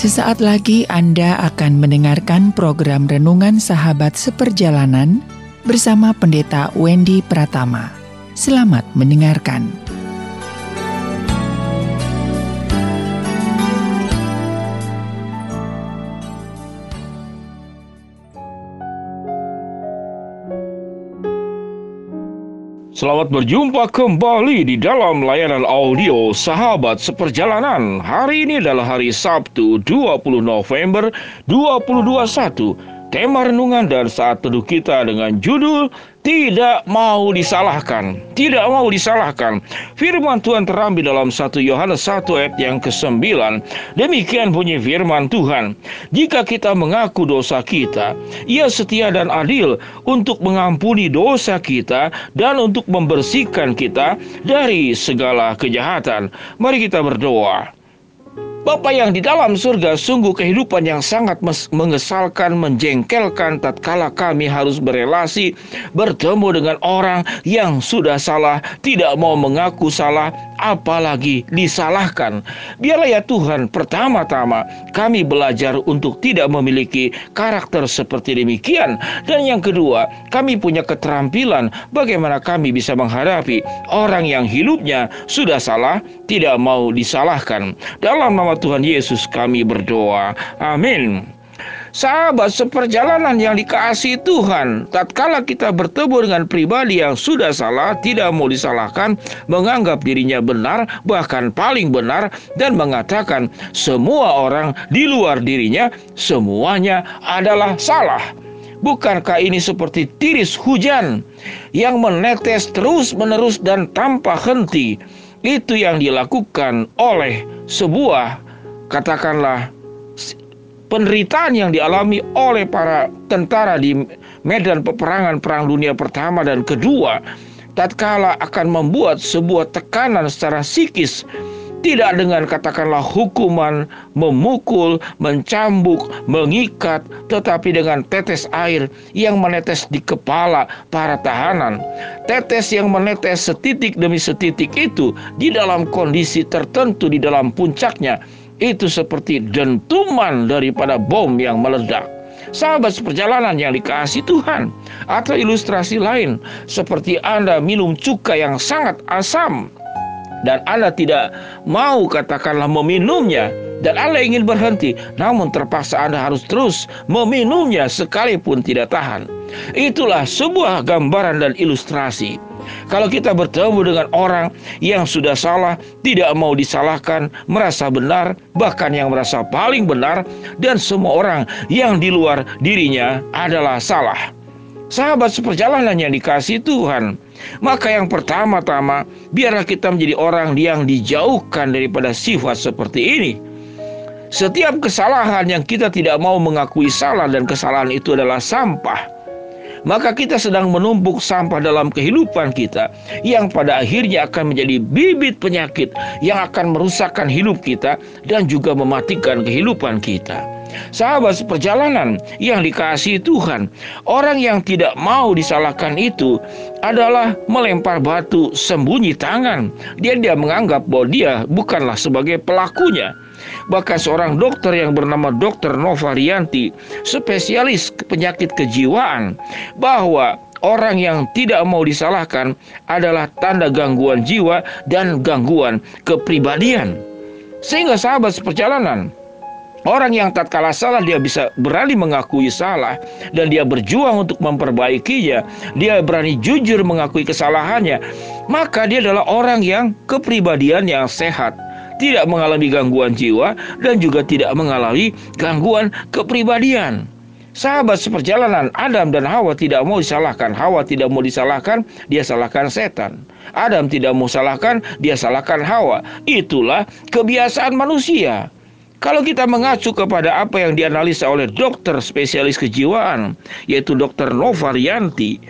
Sesaat lagi Anda akan mendengarkan program Renungan Sahabat Seperjalanan bersama Pendeta Wendy Pratama. Selamat mendengarkan. Selamat berjumpa kembali di dalam layanan audio Sahabat Seperjalanan. Hari ini adalah hari Sabtu 20 November 2021. Tema renungan dan saat teduh kita dengan judul tidak mau disalahkan. Tidak mau disalahkan. Firman Tuhan terambil dalam 1 Yohanes 1 ayat yang ke-9. Demikian bunyi firman Tuhan. Jika kita mengaku dosa kita, ia setia dan adil untuk mengampuni dosa kita dan untuk membersihkan kita dari segala kejahatan. Mari kita berdoa. Bapa yang di dalam surga sungguh kehidupan yang sangat mengesalkan, menjengkelkan. Tatkala kami harus berelasi, bertemu dengan orang yang sudah salah, tidak mau mengaku salah, apalagi disalahkan. Biarlah ya Tuhan, pertama-tama kami belajar untuk tidak memiliki karakter seperti demikian. Dan yang kedua, kami punya keterampilan bagaimana kami bisa menghadapi orang yang hidupnya sudah salah, tidak mau disalahkan. Dalam nama Tuhan Yesus kami berdoa. Amin. Sahabat seperjalanan yang dikasih Tuhan, tatkala kita bertemu dengan pribadi yang sudah salah, tidak mau disalahkan, menganggap dirinya benar, bahkan paling benar, dan mengatakan semua orang di luar dirinya semuanya adalah salah. Bukankah ini seperti tiris hujan yang menetes terus-menerus dan tanpa henti? Itu yang dilakukan oleh sebuah katakanlah penderitaan yang dialami oleh para tentara di medan peperangan Perang Dunia Pertama dan Kedua tatkala akan membuat sebuah tekanan secara psikis tidak dengan katakanlah hukuman, memukul, mencambuk, mengikat, tetapi dengan tetes air yang menetes di kepala para tahanan. Tetes yang menetes setitik demi setitik itu di dalam kondisi tertentu di dalam puncaknya itu seperti dentuman daripada bom yang meledak. Sahabat seperjalanan yang dikasih Tuhan Atau ilustrasi lain Seperti Anda minum cuka yang sangat asam Dan Anda tidak mau katakanlah meminumnya dan Anda ingin berhenti, namun terpaksa Anda harus terus meminumnya sekalipun tidak tahan. Itulah sebuah gambaran dan ilustrasi. Kalau kita bertemu dengan orang yang sudah salah, tidak mau disalahkan, merasa benar, bahkan yang merasa paling benar, dan semua orang yang di luar dirinya adalah salah. Sahabat seperjalanan yang dikasih Tuhan, maka yang pertama-tama, biarlah kita menjadi orang yang dijauhkan daripada sifat seperti ini. Setiap kesalahan yang kita tidak mau mengakui salah dan kesalahan itu adalah sampah. Maka kita sedang menumpuk sampah dalam kehidupan kita yang pada akhirnya akan menjadi bibit penyakit yang akan merusakkan hidup kita dan juga mematikan kehidupan kita. Sahabat seperjalanan yang dikasihi Tuhan, orang yang tidak mau disalahkan itu adalah melempar batu sembunyi tangan. Dia dia menganggap bahwa dia bukanlah sebagai pelakunya. Bahkan seorang dokter yang bernama Dr. Nova Rianti, spesialis penyakit kejiwaan, bahwa orang yang tidak mau disalahkan adalah tanda gangguan jiwa dan gangguan kepribadian. Sehingga sahabat seperjalanan, Orang yang tak kalah salah dia bisa berani mengakui salah dan dia berjuang untuk memperbaikinya. Dia berani jujur mengakui kesalahannya. Maka dia adalah orang yang kepribadian yang sehat tidak mengalami gangguan jiwa dan juga tidak mengalami gangguan kepribadian. Sahabat seperjalanan Adam dan Hawa tidak mau disalahkan. Hawa tidak mau disalahkan, dia salahkan setan. Adam tidak mau salahkan, dia salahkan Hawa. Itulah kebiasaan manusia. Kalau kita mengacu kepada apa yang dianalisa oleh dokter spesialis kejiwaan, yaitu dokter Nova Rianti,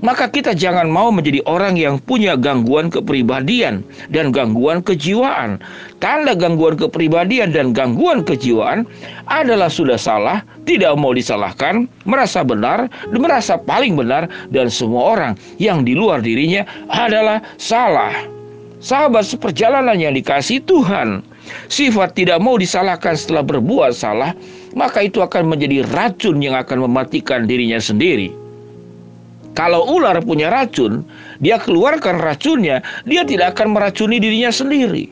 maka kita jangan mau menjadi orang yang punya gangguan kepribadian dan gangguan kejiwaan. Tanda gangguan kepribadian dan gangguan kejiwaan adalah sudah salah, tidak mau disalahkan, merasa benar, merasa paling benar, dan semua orang yang di luar dirinya adalah salah. Sahabat seperjalanan yang dikasih Tuhan, sifat tidak mau disalahkan setelah berbuat salah, maka itu akan menjadi racun yang akan mematikan dirinya sendiri. Kalau ular punya racun, dia keluarkan racunnya, dia tidak akan meracuni dirinya sendiri.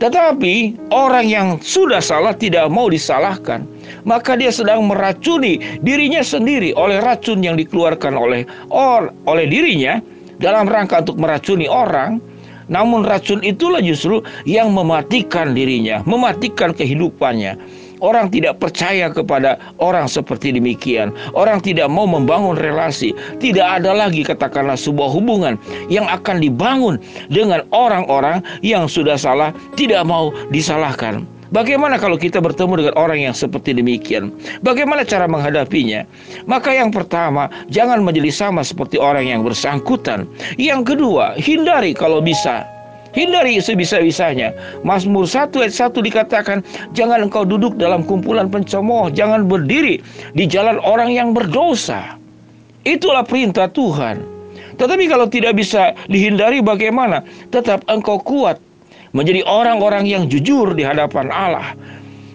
Tetapi orang yang sudah salah tidak mau disalahkan, maka dia sedang meracuni dirinya sendiri oleh racun yang dikeluarkan oleh or, oleh dirinya dalam rangka untuk meracuni orang. Namun racun itulah justru yang mematikan dirinya, mematikan kehidupannya. Orang tidak percaya kepada orang seperti demikian. Orang tidak mau membangun relasi. Tidak ada lagi katakanlah sebuah hubungan yang akan dibangun dengan orang-orang yang sudah salah, tidak mau disalahkan. Bagaimana kalau kita bertemu dengan orang yang seperti demikian? Bagaimana cara menghadapinya? Maka yang pertama, jangan menjadi sama seperti orang yang bersangkutan. Yang kedua, hindari kalau bisa Hindari sebisa-bisanya. Mazmur 1 ayat 1 dikatakan, jangan engkau duduk dalam kumpulan pencemooh, jangan berdiri di jalan orang yang berdosa. Itulah perintah Tuhan. Tetapi kalau tidak bisa dihindari bagaimana? Tetap engkau kuat menjadi orang-orang yang jujur di hadapan Allah.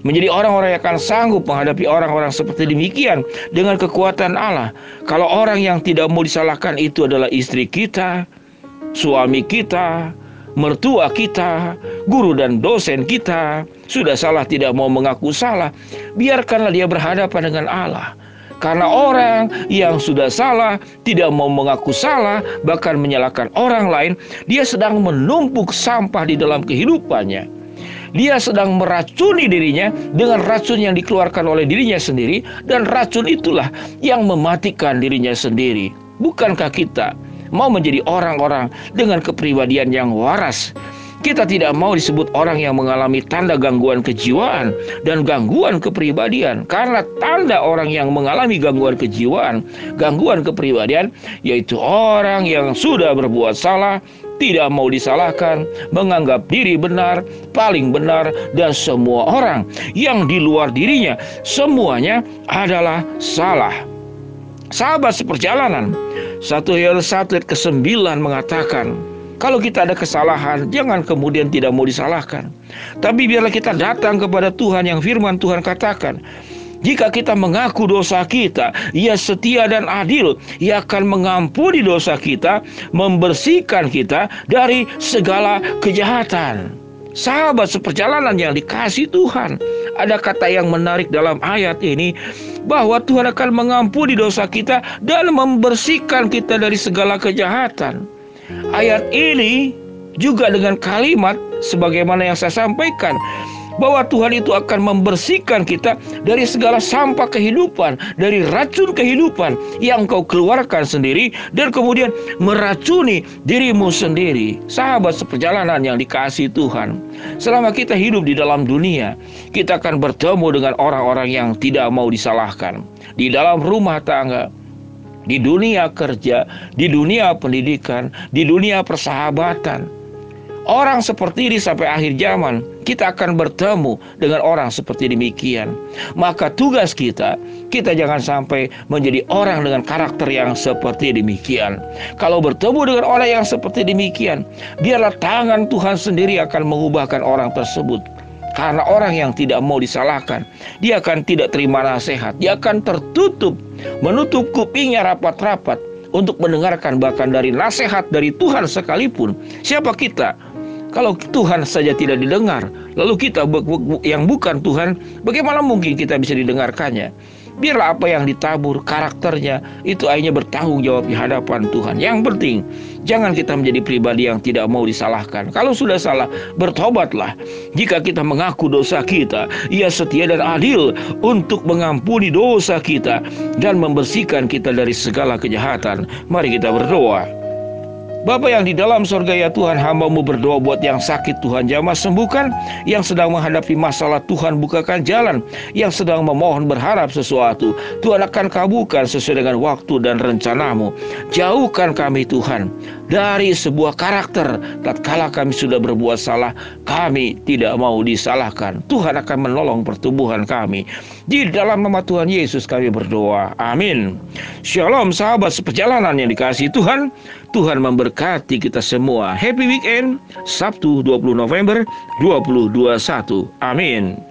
Menjadi orang-orang yang akan sanggup menghadapi orang-orang seperti demikian dengan kekuatan Allah. Kalau orang yang tidak mau disalahkan itu adalah istri kita, suami kita, mertua kita, guru dan dosen kita sudah salah tidak mau mengaku salah, biarkanlah dia berhadapan dengan Allah. Karena orang yang sudah salah tidak mau mengaku salah, bahkan menyalahkan orang lain, dia sedang menumpuk sampah di dalam kehidupannya. Dia sedang meracuni dirinya dengan racun yang dikeluarkan oleh dirinya sendiri, dan racun itulah yang mematikan dirinya sendiri. Bukankah kita mau menjadi orang-orang dengan kepribadian yang waras. Kita tidak mau disebut orang yang mengalami tanda gangguan kejiwaan dan gangguan kepribadian karena tanda orang yang mengalami gangguan kejiwaan, gangguan kepribadian yaitu orang yang sudah berbuat salah, tidak mau disalahkan, menganggap diri benar, paling benar dan semua orang yang di luar dirinya semuanya adalah salah. Sahabat seperjalanan, satu Yohanes ayat ke-9 mengatakan, kalau kita ada kesalahan, jangan kemudian tidak mau disalahkan. Tapi biarlah kita datang kepada Tuhan yang firman Tuhan katakan, jika kita mengaku dosa kita, Ia setia dan adil. Ia akan mengampuni dosa kita, membersihkan kita dari segala kejahatan. Sahabat seperjalanan yang dikasih Tuhan, ada kata yang menarik dalam ayat ini bahwa Tuhan akan mengampuni dosa kita dan membersihkan kita dari segala kejahatan. Ayat ini juga dengan kalimat sebagaimana yang saya sampaikan bahwa Tuhan itu akan membersihkan kita dari segala sampah kehidupan, dari racun kehidupan yang kau keluarkan sendiri dan kemudian meracuni dirimu sendiri. Sahabat seperjalanan yang dikasih Tuhan, selama kita hidup di dalam dunia, kita akan bertemu dengan orang-orang yang tidak mau disalahkan di dalam rumah tangga, di dunia kerja, di dunia pendidikan, di dunia persahabatan orang seperti ini sampai akhir zaman, kita akan bertemu dengan orang seperti demikian. Maka tugas kita, kita jangan sampai menjadi orang dengan karakter yang seperti demikian. Kalau bertemu dengan orang yang seperti demikian, biarlah tangan Tuhan sendiri akan mengubahkan orang tersebut. Karena orang yang tidak mau disalahkan, dia akan tidak terima nasihat, dia akan tertutup, menutup kupingnya rapat-rapat untuk mendengarkan bahkan dari nasihat dari Tuhan sekalipun. Siapa kita? Kalau Tuhan saja tidak didengar, lalu kita yang bukan Tuhan, bagaimana mungkin kita bisa didengarkannya? Biarlah apa yang ditabur karakternya itu akhirnya bertanggung jawab di hadapan Tuhan. Yang penting jangan kita menjadi pribadi yang tidak mau disalahkan. Kalau sudah salah, bertobatlah. Jika kita mengaku dosa kita, Ia setia dan adil untuk mengampuni dosa kita dan membersihkan kita dari segala kejahatan. Mari kita berdoa. Bapa yang di dalam sorga ya Tuhan hambamu berdoa buat yang sakit Tuhan. Jamah sembuhkan Yang sedang menghadapi masalah Tuhan bukakan jalan. Yang sedang memohon berharap sesuatu Tuhan akan kabulkan sesuai dengan waktu dan rencanamu. Jauhkan kami Tuhan dari sebuah karakter. Tatkala kami sudah berbuat salah, kami tidak mau disalahkan. Tuhan akan menolong pertumbuhan kami. Di dalam nama Tuhan Yesus kami berdoa. Amin. Shalom sahabat seperjalanan yang dikasih Tuhan. Tuhan memberkati kita semua. Happy weekend, Sabtu 20 November 2021. Amin.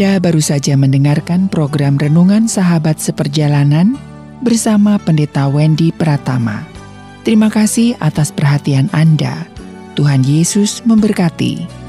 Anda baru saja mendengarkan program Renungan Sahabat Seperjalanan bersama Pendeta Wendy Pratama. Terima kasih atas perhatian Anda. Tuhan Yesus memberkati.